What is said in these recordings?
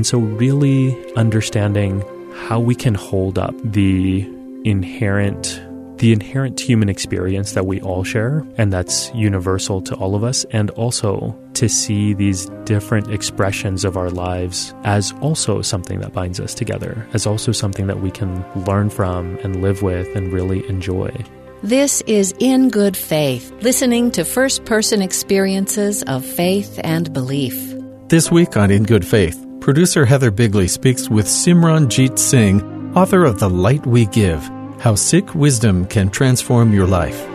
And so, really understanding how we can hold up the inherent the inherent human experience that we all share and that's universal to all of us and also to see these different expressions of our lives as also something that binds us together as also something that we can learn from and live with and really enjoy this is In Good Faith, listening to first person experiences of faith and belief. This week on In Good Faith, producer Heather Bigley speaks with Simran Jeet Singh, author of The Light We Give How Sikh Wisdom Can Transform Your Life.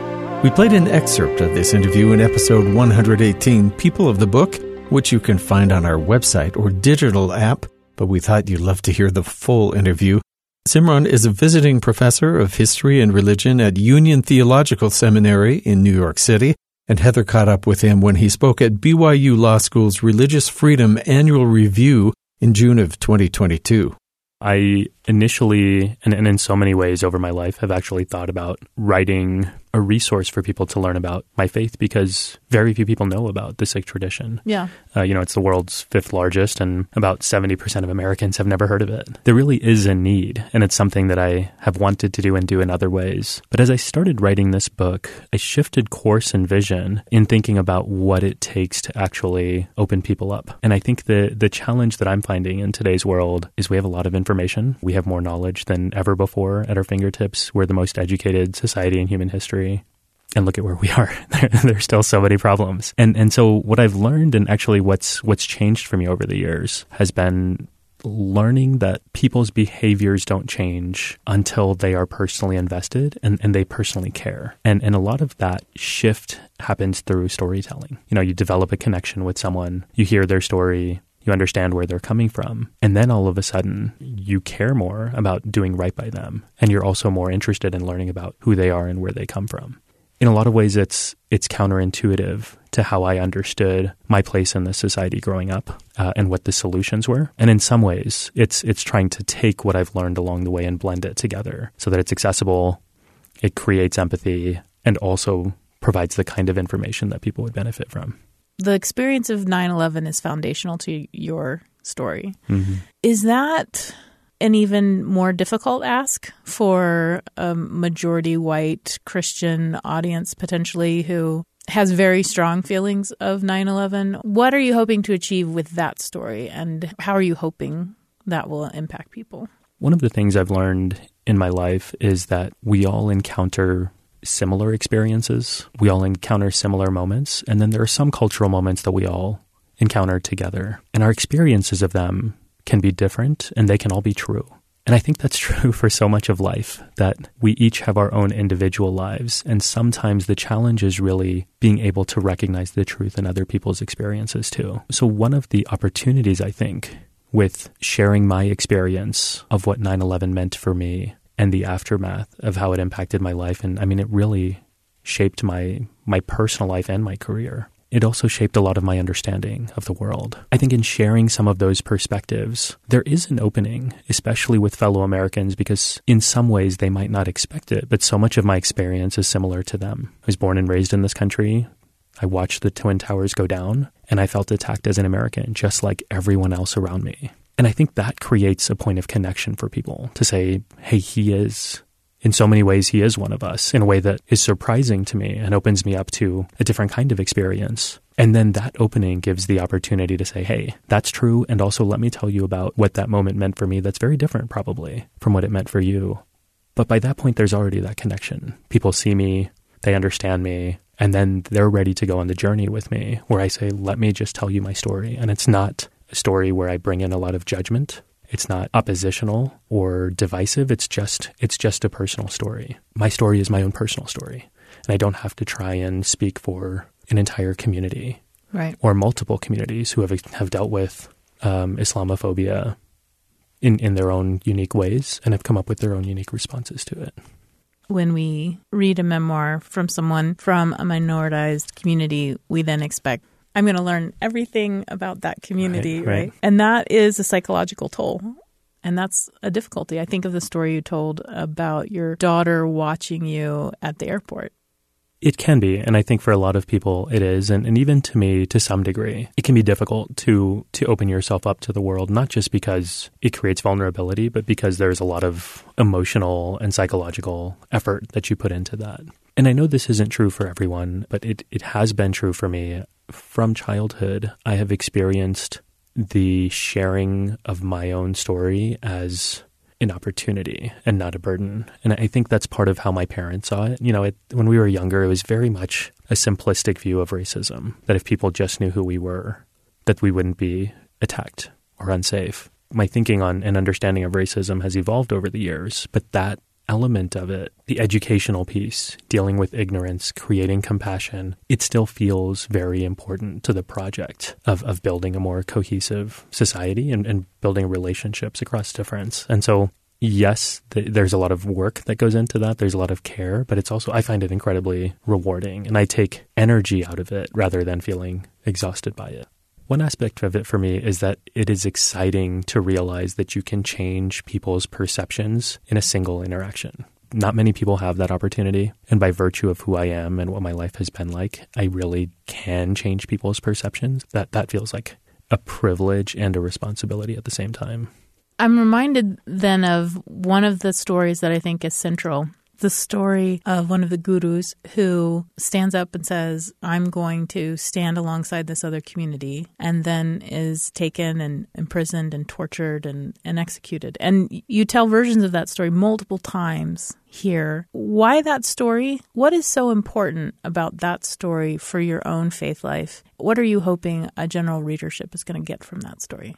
We played an excerpt of this interview in episode 118, People of the Book, which you can find on our website or digital app, but we thought you'd love to hear the full interview. Simran is a visiting professor of history and religion at Union Theological Seminary in New York City, and Heather caught up with him when he spoke at BYU Law School's Religious Freedom Annual Review in June of 2022. I initially, and, and in so many ways over my life, have actually thought about writing a resource for people to learn about my faith because very few people know about the Sikh tradition. Yeah. Uh, you know, it's the world's fifth largest, and about 70% of Americans have never heard of it. There really is a need, and it's something that I have wanted to do and do in other ways. But as I started writing this book, I shifted course and vision in thinking about what it takes to actually open people up. And I think the, the challenge that I'm finding in today's world is we have a lot of information. We have more knowledge than ever before at our fingertips. We're the most educated society in human history and look at where we are. There's still so many problems. And and so what I've learned and actually what's what's changed for me over the years has been learning that people's behaviors don't change until they are personally invested and, and they personally care. And and a lot of that shift happens through storytelling. You know, you develop a connection with someone, you hear their story, you understand where they're coming from. And then all of a sudden, you care more about doing right by them. And you're also more interested in learning about who they are and where they come from in a lot of ways it's it's counterintuitive to how I understood my place in the society growing up uh, and what the solutions were. And in some ways, it's it's trying to take what I've learned along the way and blend it together so that it's accessible, it creates empathy, and also provides the kind of information that people would benefit from. The experience of 9/11 is foundational to your story. Mm-hmm. Is that an even more difficult ask for a majority white Christian audience potentially who has very strong feelings of 9 11. What are you hoping to achieve with that story, and how are you hoping that will impact people? One of the things I've learned in my life is that we all encounter similar experiences, we all encounter similar moments, and then there are some cultural moments that we all encounter together. And our experiences of them can be different and they can all be true. And I think that's true for so much of life that we each have our own individual lives. And sometimes the challenge is really being able to recognize the truth in other people's experiences too. So, one of the opportunities I think with sharing my experience of what 9 11 meant for me and the aftermath of how it impacted my life, and I mean, it really shaped my, my personal life and my career it also shaped a lot of my understanding of the world. I think in sharing some of those perspectives, there is an opening, especially with fellow Americans, because in some ways they might not expect it, but so much of my experience is similar to them. I was born and raised in this country. I watched the Twin Towers go down, and I felt attacked as an American, just like everyone else around me. And I think that creates a point of connection for people to say, hey, he is in so many ways, he is one of us in a way that is surprising to me and opens me up to a different kind of experience. And then that opening gives the opportunity to say, hey, that's true. And also let me tell you about what that moment meant for me that's very different, probably, from what it meant for you. But by that point, there's already that connection. People see me, they understand me, and then they're ready to go on the journey with me where I say, let me just tell you my story. And it's not a story where I bring in a lot of judgment it's not oppositional or divisive. It's just it's just a personal story. My story is my own personal story, and I don't have to try and speak for an entire community, right, or multiple communities who have have dealt with um, Islamophobia in in their own unique ways and have come up with their own unique responses to it. When we read a memoir from someone from a minoritized community, we then expect I'm going to learn everything about that community, right, right. right? And that is a psychological toll. And that's a difficulty. I think of the story you told about your daughter watching you at the airport It can be, and I think for a lot of people it is, and, and even to me to some degree, it can be difficult to to open yourself up to the world, not just because it creates vulnerability, but because there's a lot of emotional and psychological effort that you put into that. And I know this isn't true for everyone, but it, it has been true for me. From childhood, I have experienced the sharing of my own story as an opportunity and not a burden. And I think that's part of how my parents saw it. You know, it, when we were younger, it was very much a simplistic view of racism that if people just knew who we were, that we wouldn't be attacked or unsafe. My thinking on and understanding of racism has evolved over the years, but that element of it, the educational piece, dealing with ignorance, creating compassion, it still feels very important to the project of, of building a more cohesive society and, and building relationships across difference. And so, yes, th- there's a lot of work that goes into that. There's a lot of care, but it's also, I find it incredibly rewarding and I take energy out of it rather than feeling exhausted by it. One aspect of it for me is that it is exciting to realize that you can change people's perceptions in a single interaction. Not many people have that opportunity. And by virtue of who I am and what my life has been like, I really can change people's perceptions. That, that feels like a privilege and a responsibility at the same time. I'm reminded then of one of the stories that I think is central the story of one of the gurus who stands up and says, I'm going to stand alongside this other community, and then is taken and imprisoned and tortured and, and executed. And you tell versions of that story multiple times here. Why that story? What is so important about that story for your own faith life? What are you hoping a general readership is going to get from that story?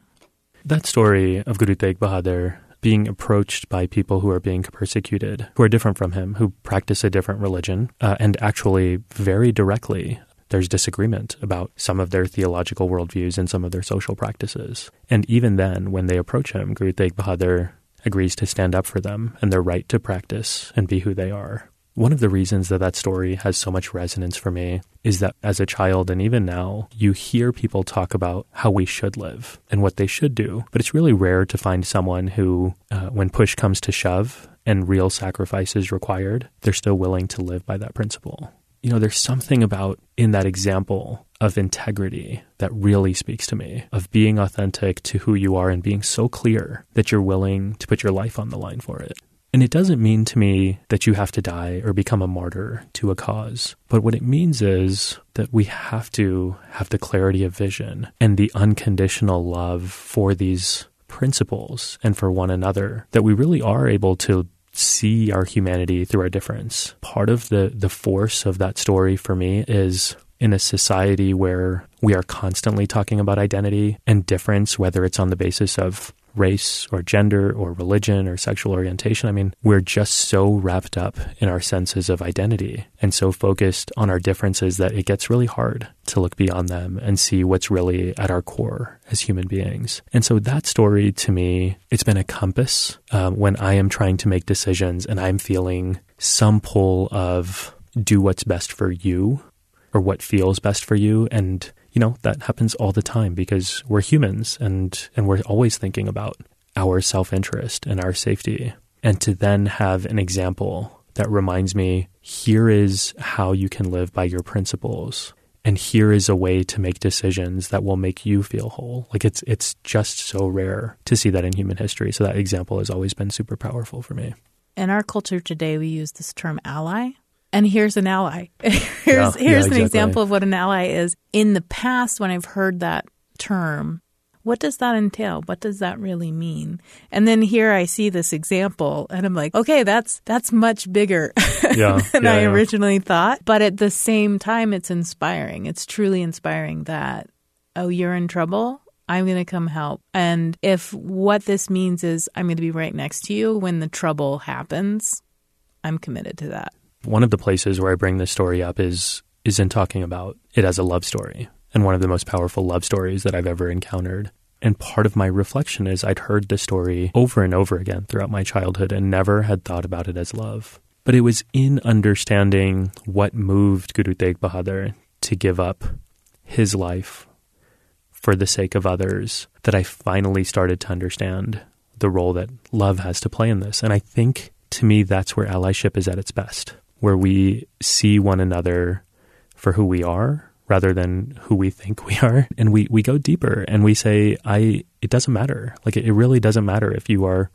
That story of Guru Tegh Bahadur being approached by people who are being persecuted, who are different from him, who practice a different religion, uh, and actually very directly there's disagreement about some of their theological worldviews and some of their social practices. And even then, when they approach him, Guru Tegh Bahadur agrees to stand up for them and their right to practice and be who they are. One of the reasons that that story has so much resonance for me is that as a child and even now, you hear people talk about how we should live and what they should do. But it's really rare to find someone who, uh, when push comes to shove and real sacrifice is required, they're still willing to live by that principle. You know, there's something about in that example of integrity that really speaks to me, of being authentic to who you are and being so clear that you're willing to put your life on the line for it. And it doesn't mean to me that you have to die or become a martyr to a cause. But what it means is that we have to have the clarity of vision and the unconditional love for these principles and for one another that we really are able to see our humanity through our difference. Part of the, the force of that story for me is in a society where we are constantly talking about identity and difference, whether it's on the basis of race or gender or religion or sexual orientation. I mean, we're just so wrapped up in our senses of identity and so focused on our differences that it gets really hard to look beyond them and see what's really at our core as human beings. And so that story to me, it's been a compass um, when I am trying to make decisions and I'm feeling some pull of do what's best for you or what feels best for you and you know, that happens all the time because we're humans and, and we're always thinking about our self interest and our safety. And to then have an example that reminds me here is how you can live by your principles. And here is a way to make decisions that will make you feel whole. Like it's it's just so rare to see that in human history. So that example has always been super powerful for me. In our culture today, we use this term ally and here's an ally. here's yeah, here's yeah, exactly. an example of what an ally is. In the past, when I've heard that term, what does that entail? What does that really mean? And then here I see this example, and I'm like, okay, that's that's much bigger yeah, than I originally thought. But at the same time, it's inspiring. It's truly inspiring that oh, you're in trouble. I'm going to come help. And if what this means is I'm going to be right next to you when the trouble happens, I'm committed to that. One of the places where I bring this story up is is in talking about it as a love story and one of the most powerful love stories that I've ever encountered. And part of my reflection is I'd heard this story over and over again throughout my childhood and never had thought about it as love. But it was in understanding what moved Guru Tegh Bahadur to give up his life for the sake of others that I finally started to understand the role that love has to play in this. And I think to me, that's where allyship is at its best where we see one another for who we are rather than who we think we are. And we, we go deeper and we say, I, it doesn't matter. Like, it, it really doesn't matter if you are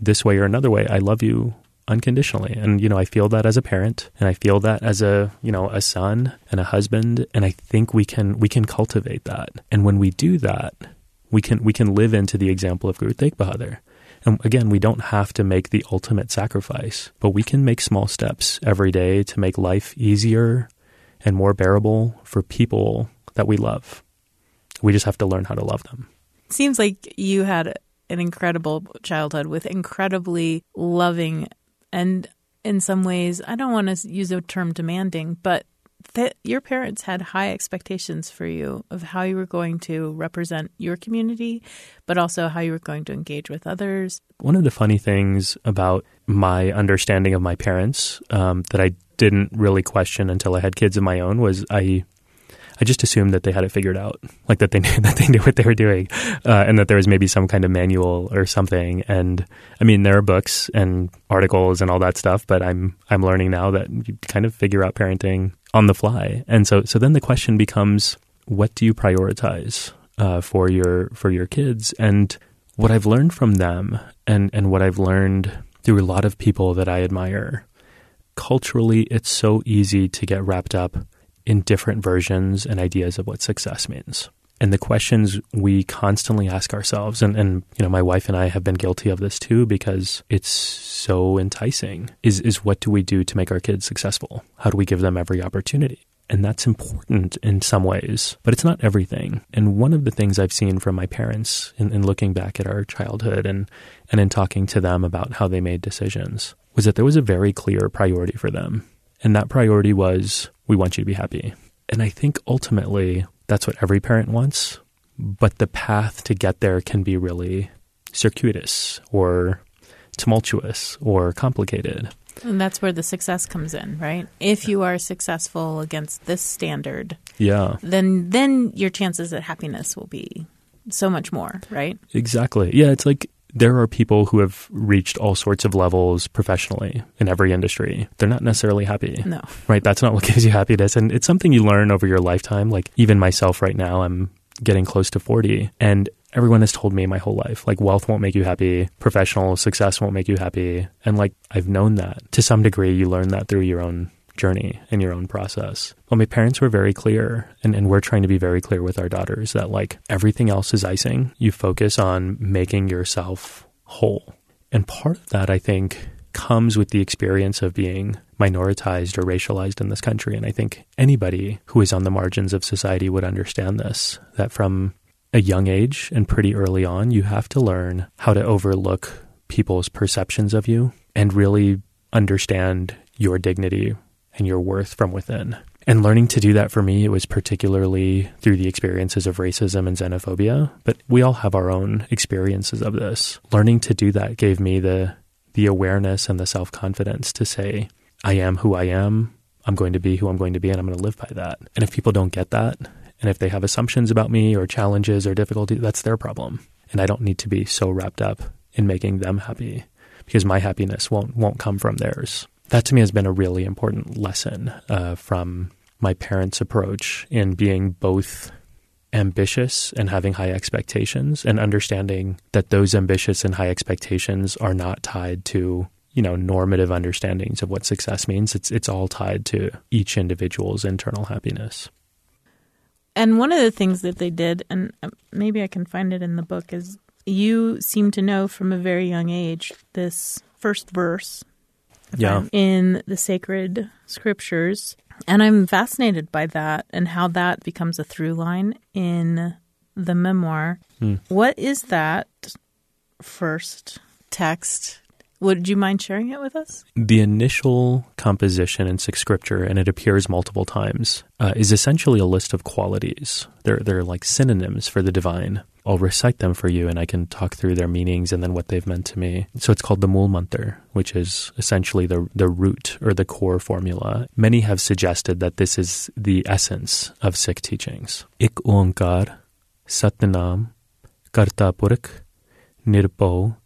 this way or another way. I love you unconditionally. And, you know, I feel that as a parent and I feel that as a, you know, a son and a husband. And I think we can, we can cultivate that. And when we do that, we can, we can live into the example of Guru Tegh Bahadur. And again, we don't have to make the ultimate sacrifice, but we can make small steps every day to make life easier and more bearable for people that we love. We just have to learn how to love them. Seems like you had an incredible childhood with incredibly loving and in some ways, I don't want to use the term demanding, but that your parents had high expectations for you of how you were going to represent your community, but also how you were going to engage with others. One of the funny things about my understanding of my parents um, that I didn't really question until I had kids of my own was I I just assumed that they had it figured out, like that they knew that they knew what they were doing, uh, and that there was maybe some kind of manual or something. And I mean, there are books and articles and all that stuff, but I'm I'm learning now that you kind of figure out parenting on the fly. And so so then the question becomes, what do you prioritize uh, for your for your kids? And what I've learned from them, and and what I've learned through a lot of people that I admire, culturally, it's so easy to get wrapped up in different versions and ideas of what success means. And the questions we constantly ask ourselves, and, and you know, my wife and I have been guilty of this too because it's so enticing, is, is what do we do to make our kids successful? How do we give them every opportunity? And that's important in some ways, but it's not everything. And one of the things I've seen from my parents in, in looking back at our childhood and, and in talking to them about how they made decisions was that there was a very clear priority for them. And that priority was we want you to be happy. And I think ultimately that's what every parent wants. But the path to get there can be really circuitous or tumultuous or complicated. And that's where the success comes in, right? If you are successful against this standard, yeah, then then your chances at happiness will be so much more, right? Exactly. Yeah, it's like there are people who have reached all sorts of levels professionally in every industry. They're not necessarily happy. No. Right? That's not what gives you happiness. And it's something you learn over your lifetime. Like, even myself right now, I'm getting close to 40. And everyone has told me my whole life, like, wealth won't make you happy, professional success won't make you happy. And like, I've known that to some degree. You learn that through your own journey and your own process. Well, my parents were very clear, and, and we're trying to be very clear with our daughters that like everything else is icing. You focus on making yourself whole. And part of that, I think, comes with the experience of being minoritized or racialized in this country. And I think anybody who is on the margins of society would understand this that from a young age and pretty early on, you have to learn how to overlook people's perceptions of you and really understand your dignity and your worth from within. And learning to do that for me, it was particularly through the experiences of racism and xenophobia. But we all have our own experiences of this. Learning to do that gave me the the awareness and the self confidence to say, I am who I am. I'm going to be who I'm going to be, and I'm going to live by that. And if people don't get that, and if they have assumptions about me or challenges or difficulty, that's their problem. And I don't need to be so wrapped up in making them happy because my happiness won't won't come from theirs that to me has been a really important lesson uh, from my parents' approach in being both ambitious and having high expectations and understanding that those ambitious and high expectations are not tied to you know normative understandings of what success means. It's it's all tied to each individual's internal happiness. And one of the things that they did and uh, maybe I can find it in the book is you seem to know from a very young age this first verse yeah. in the sacred scriptures. And I'm fascinated by that and how that becomes a through line in the memoir. Hmm. What is that first text? Would you mind sharing it with us? The initial composition in Sikh scripture, and it appears multiple times, uh, is essentially a list of qualities. They're, they're like synonyms for the divine. I'll recite them for you and I can talk through their meanings and then what they've meant to me. So it's called the Mool Mantar, which is essentially the, the root or the core formula. Many have suggested that this is the essence of Sikh teachings. Ik Onkar, Satnam, Karta Purakh, Nirpo,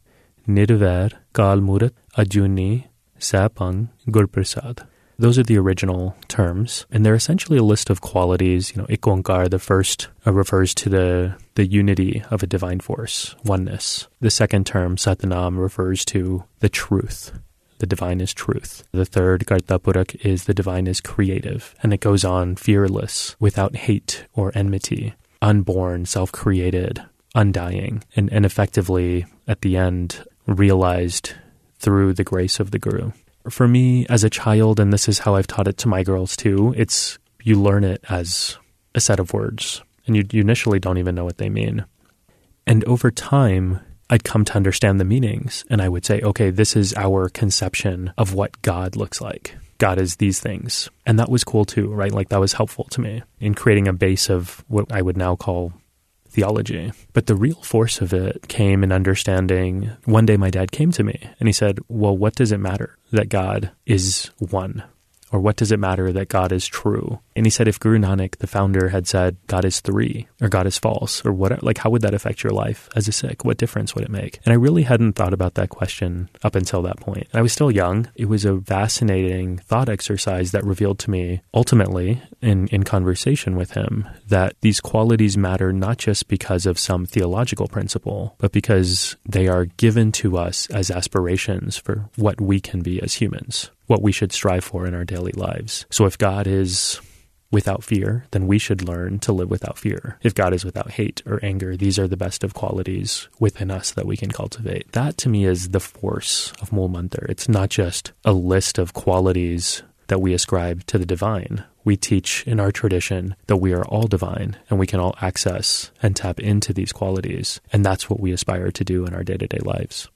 Nirvair, Kalmurat, Ajuni, Sapang, Gurprasad. Those are the original terms, and they're essentially a list of qualities. You know, Ik Onkar, the first, uh, refers to the the unity of a divine force, oneness. The second term, Satnam, refers to the truth. The divine is truth. The third, Karta Purakh, is the divine is creative, and it goes on fearless, without hate or enmity, unborn, self created, undying, and, and effectively, at the end, realized through the grace of the Guru for me as a child, and this is how I've taught it to my girls too, it's you learn it as a set of words, and you, you initially don't even know what they mean. And over time, I'd come to understand the meanings, and I would say, okay, this is our conception of what God looks like. God is these things. And that was cool too, right? Like that was helpful to me in creating a base of what I would now call theology. But the real force of it came in understanding. One day my dad came to me and he said, Well, what does it matter that God is one? Or what does it matter that God is true? And he said, if Guru Nanak, the founder, had said God is three or God is false or what, like how would that affect your life as a Sikh? What difference would it make? And I really hadn't thought about that question up until that point. I was still young. It was a fascinating thought exercise that revealed to me ultimately in, in conversation with him that these qualities matter not just because of some theological principle, but because they are given to us as aspirations for what we can be as humans what we should strive for in our daily lives. So if God is without fear, then we should learn to live without fear. If God is without hate or anger, these are the best of qualities within us that we can cultivate. That to me is the force of Mool Mantar. It's not just a list of qualities that we ascribe to the divine. We teach in our tradition that we are all divine and we can all access and tap into these qualities. And that's what we aspire to do in our day to day lives.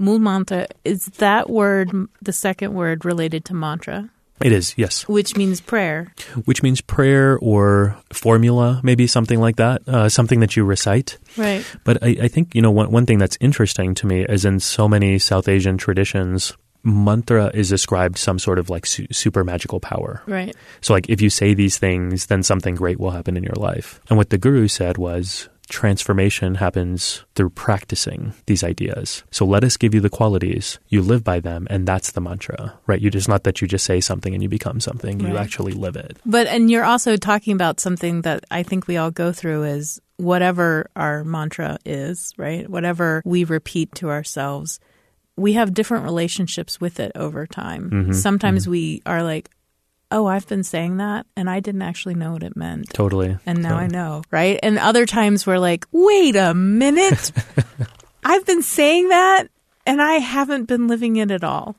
Mool Mantra, is that word the second word related to mantra? It is, yes. Which means prayer. Which means prayer or formula, maybe something like that, uh, something that you recite. Right. But I, I think, you know, one, one thing that's interesting to me is in so many South Asian traditions, mantra is ascribed some sort of like su- super magical power. Right. So, like, if you say these things, then something great will happen in your life. And what the guru said was, transformation happens through practicing these ideas. So let us give you the qualities. You live by them, and that's the mantra, right? You just not that you just say something and you become something. Right. You actually live it. But and you're also talking about something that I think we all go through is whatever our mantra is, right? Whatever we repeat to ourselves. We have different relationships with it over time. Mm-hmm. Sometimes mm-hmm. we are like, oh, I've been saying that and I didn't actually know what it meant. Totally. And now I know, right? And other times we're like, wait a minute. I've been saying that and I haven't been living it at all.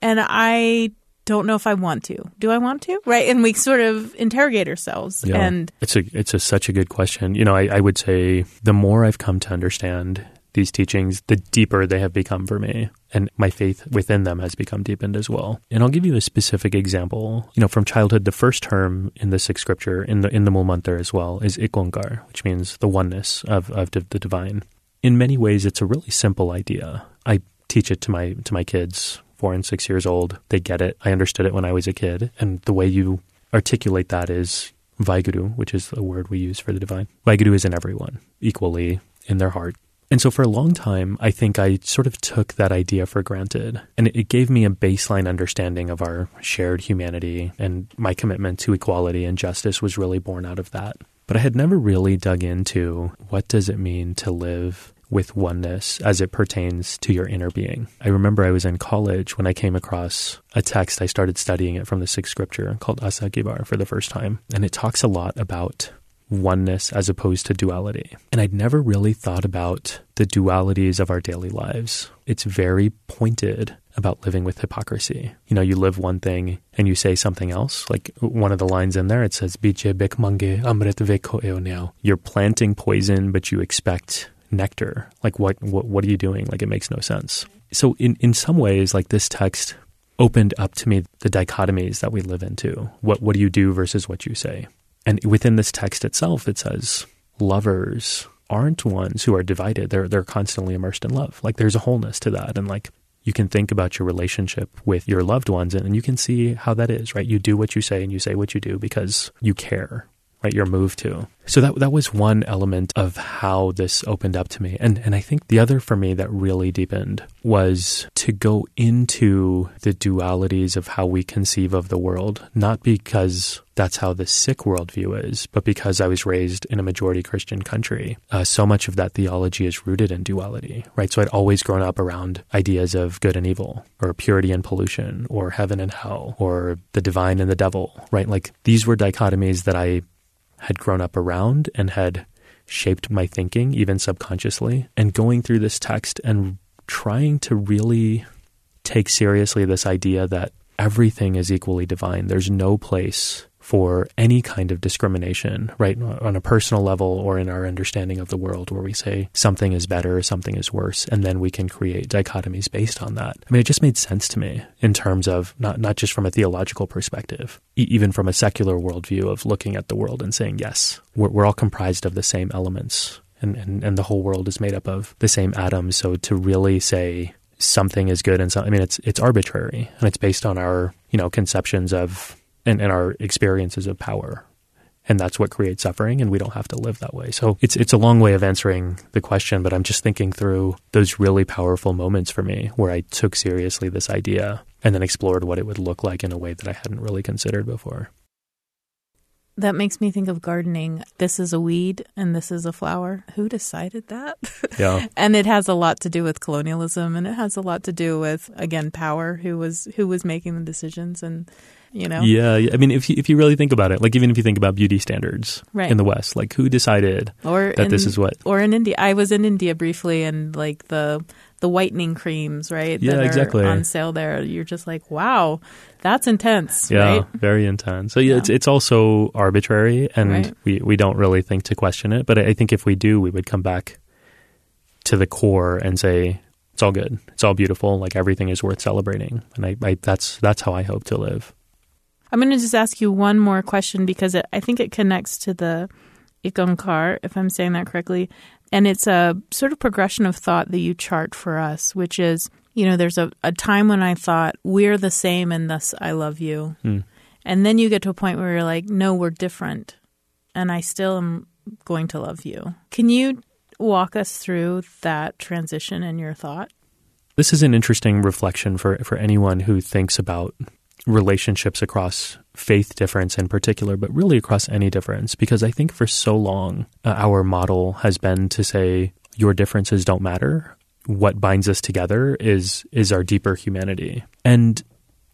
And I don't know if I want to. Do I want to? Right. And we sort of interrogate ourselves. Yeah. And it's a it's a such a good question. You know, I, I would say the more I've come to understand these teachings, the deeper they have become for me. And my faith within them has become deepened as well. And I'll give you a specific example. You know, from childhood, the first term in the Sikh scripture, in the in the Mool Mantar as well, is Ik Onkar, which means the oneness of, of the divine. In many ways, it's a really simple idea. I teach it to my to my kids, four and six years old. They get it. I understood it when I was a kid. And the way you articulate that is Vaheguru, which is a word we use for the divine. Vaheguru is in everyone, equally in their heart, and so for a long time, I think I sort of took that idea for granted. And it gave me a baseline understanding of our shared humanity, and my commitment to equality and justice was really born out of that. But I had never really dug into what does it mean to live with oneness as it pertains to your inner being. I remember I was in college when I came across a text. I started studying it from the Sikh scripture called Asa Ki for the first time. And it talks a lot about oneness as opposed to duality. And I'd never really thought about the dualities of our daily lives. It's very pointed about living with hypocrisy. You know, you live one thing and you say something else. Like one of the lines in there, it says, You're planting poison, but you expect nectar. Like what, what, what are you doing? Like it makes no sense. So in, in some ways, like this text opened up to me the dichotomies that we live into. What, what do you do versus what you say? And within this text itself, it says lovers aren't ones who are divided. They're they're constantly immersed in love. Like there's a wholeness to that, and like you can think about your relationship with your loved ones, and, and you can see how that is. Right? You do what you say, and you say what you do because you care. Right? You're moved to. So that that was one element of how this opened up to me. And and I think the other for me that really deepened was to go into the dualities of how we conceive of the world, not because that's how the Sikh worldview is, but because I was raised in a majority Christian country. Uh, so much of that theology is rooted in duality, right? So I'd always grown up around ideas of good and evil, or purity and pollution, or heaven and hell, or the divine and the devil, right? Like these were dichotomies that I had grown up around and had shaped my thinking, even subconsciously. And going through this text and trying to really take seriously this idea that everything is equally divine. There's no place for any kind of discrimination, right, on a personal level or in our understanding of the world, where we say something is better, something is worse, and then we can create dichotomies based on that. I mean, it just made sense to me in terms of not, not just from a theological perspective, e- even from a secular worldview of looking at the world and saying, yes, we're, we're all comprised of the same elements. And, and, and the whole world is made up of the same atoms. So to really say something is good and so, I mean, it's, it's arbitrary and it's based on our, you know, conceptions of and, and our experiences of power. And that's what creates suffering, and we don't have to live that way. So it's it's a long way of answering the question, but I'm just thinking through those really powerful moments for me where I took seriously this idea and then explored what it would look like in a way that I hadn't really considered before. That makes me think of gardening. This is a weed and this is a flower. Who decided that? Yeah. and it has a lot to do with colonialism and it has a lot to do with again power who was who was making the decisions and you know. Yeah, I mean if you if you really think about it, like even if you think about beauty standards right. in the West, like who decided or that in, this is what or in India. I was in India briefly and like the the whitening creams, right? Yeah, that are exactly. On sale there. You're just like, wow, that's intense, yeah, right? very intense. So yeah, Yeah. it's it's also arbitrary, and Right. we we don't really think to question it. But I think if we do, we would come back to the core and say it's all good, it's all beautiful, like everything is worth celebrating. And I, I that's that's how I hope to live. I'm going to just ask you one more question because it, I think it connects to the Ikankar, if I'm saying that correctly. And it's a sort of progression of thought that you chart for us, which is, you know, there's a, a time when I thought, we're the same and thus I love you. Hmm. And then you get to a point where you're like, no, we're different. And I still am going to love you. Can you walk us through that transition in your thought? This is an interesting reflection for for anyone who thinks about relationships across faith difference in particular, but really across any difference, because I think for so long uh, our model has been to say your differences don't matter. What binds us together is is our deeper humanity, and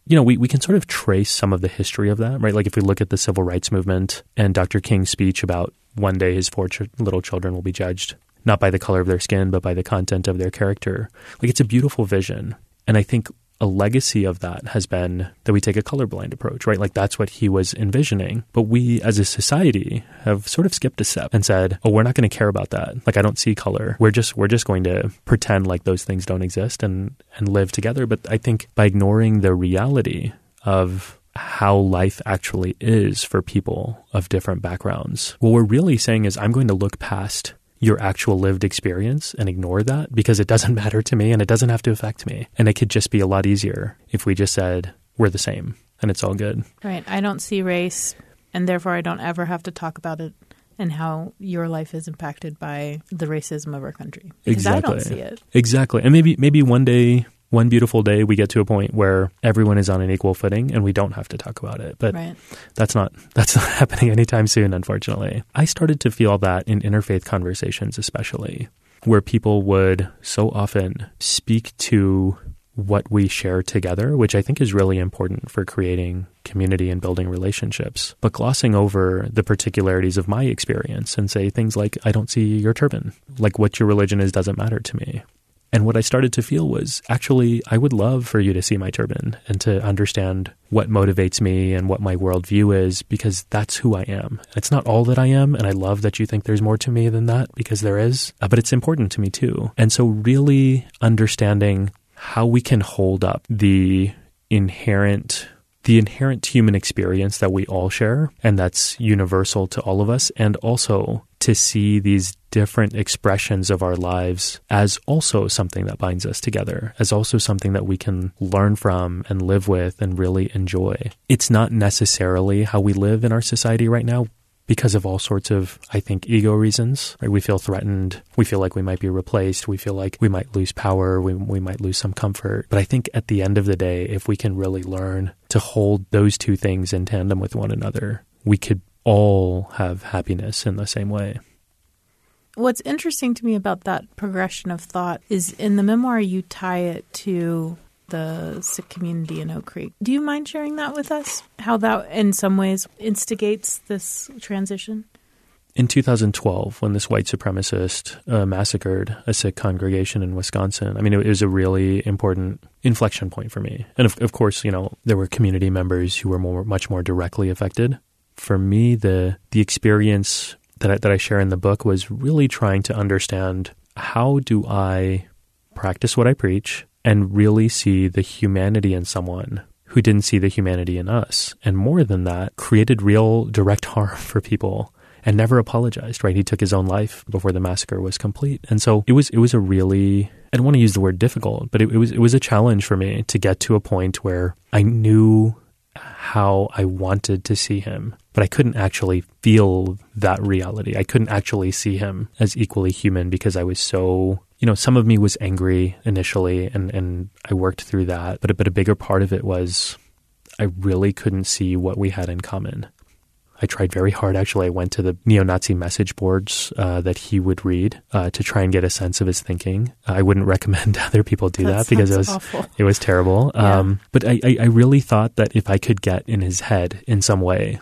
you know we we can sort of trace some of the history of that, right? Like if we look at the civil rights movement and Dr. King's speech about one day his four ch- little children will be judged not by the color of their skin, but by the content of their character. Like it's a beautiful vision. And I think a legacy of that has been that we take a colorblind approach, right? Like that's what he was envisioning. But we as a society have sort of skipped a step and said, "Oh, we're not going to care about that. Like I don't see color. We're just we're just going to pretend like those things don't exist and and live together." But I think by ignoring the reality of how life actually is for people of different backgrounds. What we're really saying is, I'm going to look past your actual lived experience and ignore that because it doesn't matter to me and it doesn't have to affect me. And it could just be a lot easier if we just said, we're the same and it's all good. Right. I don't see race, and therefore I don't ever have to talk about it and how your life is impacted by the racism of our country. Because I don't see it. Exactly. And maybe maybe one day one beautiful day we get to a point where everyone is on an equal footing and we don't have to talk about it. But Right. that's not that's not happening anytime soon, unfortunately. I started to feel that in interfaith conversations especially, where people would so often speak to what we share together, which I think is really important for creating community and building relationships, but glossing over the particularities of my experience and say things like, I don't see your turban. Like what your religion is doesn't matter to me. And what I started to feel was actually, I would love for you to see my turban and to understand what motivates me and what my worldview is because that's who I am. It's not all that I am. And I love that you think there's more to me than that because there is, uh, but it's important to me too. And so, really understanding how we can hold up the inherent the inherent human experience that we all share and that's universal to all of us and also to see these different expressions of our lives as also something that binds us together, as also something that we can learn from and live with and really enjoy. It's not necessarily how we live in our society right now. because of all sorts of, I think, ego reasons. Right? We feel threatened. We feel like we might be replaced. We feel like we might lose power. We, we might lose some comfort. But I think at the end of the day, if we can really learn to hold those two things in tandem with one another, we could all have happiness in the same way. What's interesting to me about that progression of thought is in the memoir, you tie it to the Sikh community in Oak Creek. Do you mind sharing that with us? How that, in some ways, instigates this transition? In 2012, when this white supremacist uh, massacred a Sikh congregation in Wisconsin, I mean, it, was a really important inflection point for me. And of, of course, you know, there were community members who were more, much more directly affected. For me, the the experience that I, that I share in the book was really trying to understand how do I practice what I preach and really see the humanity in someone who didn't see the humanity in us. And more than that, created real direct harm for people and never apologized, right? He took his own life before the massacre was complete. And so it was it was a really I don't want to use the word difficult, but it, it was it was a challenge for me to get to a point where I knew how I wanted to see him, but I couldn't actually feel that reality. I couldn't actually see him as equally human because I was so you know, some of me was angry initially and, and I worked through that. But, but a bigger part of it was I really couldn't see what we had in common. I tried very hard. Actually, I went to the neo-Nazi message boards uh, that he would read uh, to try and get a sense of his thinking. I wouldn't recommend other people do that, that because it was awful. it was terrible. Yeah. Um, but I, I really thought that if I could get in his head in some way,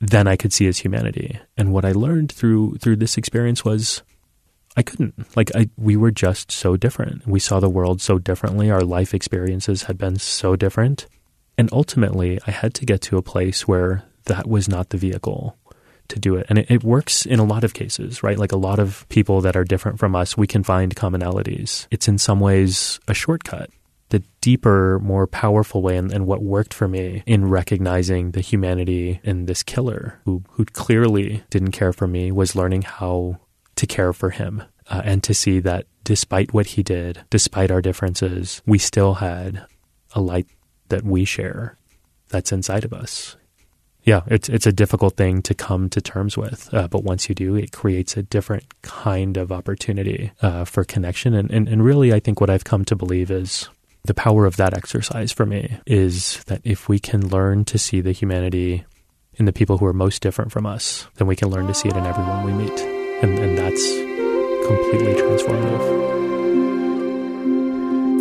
then I could see his humanity. And what I learned through through this experience was I couldn't. Like I we were just so different. We saw the world so differently. Our life experiences had been so different. And ultimately, I had to get to a place where that was not the vehicle to do it. And it, it, works in a lot of cases, right? Like a lot of people that are different from us, we can find commonalities. It's in some ways a shortcut. The deeper, more powerful way, and, and what worked for me in recognizing the humanity in this killer who, who clearly didn't care for me was learning how to care for him uh, and to see that despite what he did, despite our differences, we still had a light that we share that's inside of us. Yeah, it's it's a difficult thing to come to terms with, uh, but once you do, it creates a different kind of opportunity uh, for connection. And, and and really, I think what I've come to believe is the power of that exercise for me is that if we can learn to see the humanity in the people who are most different from us, then we can learn to see it in everyone we meet and, and that's completely transformative.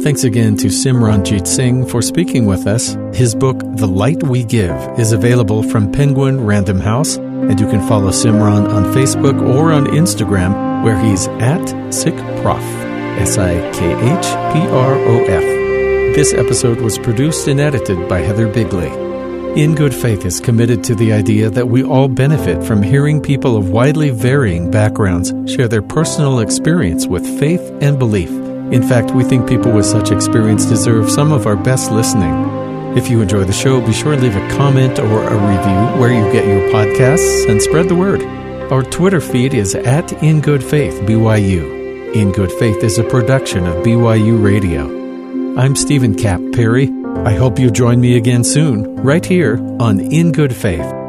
Thanks again to Simran Jeet Singh for speaking with us. His book, The Light We Give, is available from Penguin Random House, and you can follow Simran on Facebook or on Instagram, where he's at SikhProf. S I K H P R O F. This episode was produced and edited by Heather Bigley. In Good Faith is committed to the idea that we all benefit from hearing people of widely varying backgrounds share their personal experience with faith and belief. In fact, we think people with such experience deserve some of our best listening. If you enjoy the show, be sure to leave a comment or a review where you get your podcasts and spread the word. Our Twitter feed is at In Good Faith BYU. In Good Faith is a production of BYU Radio. I'm Steven Capp Perry. I hope you join me again soon, right here on In Good Faith.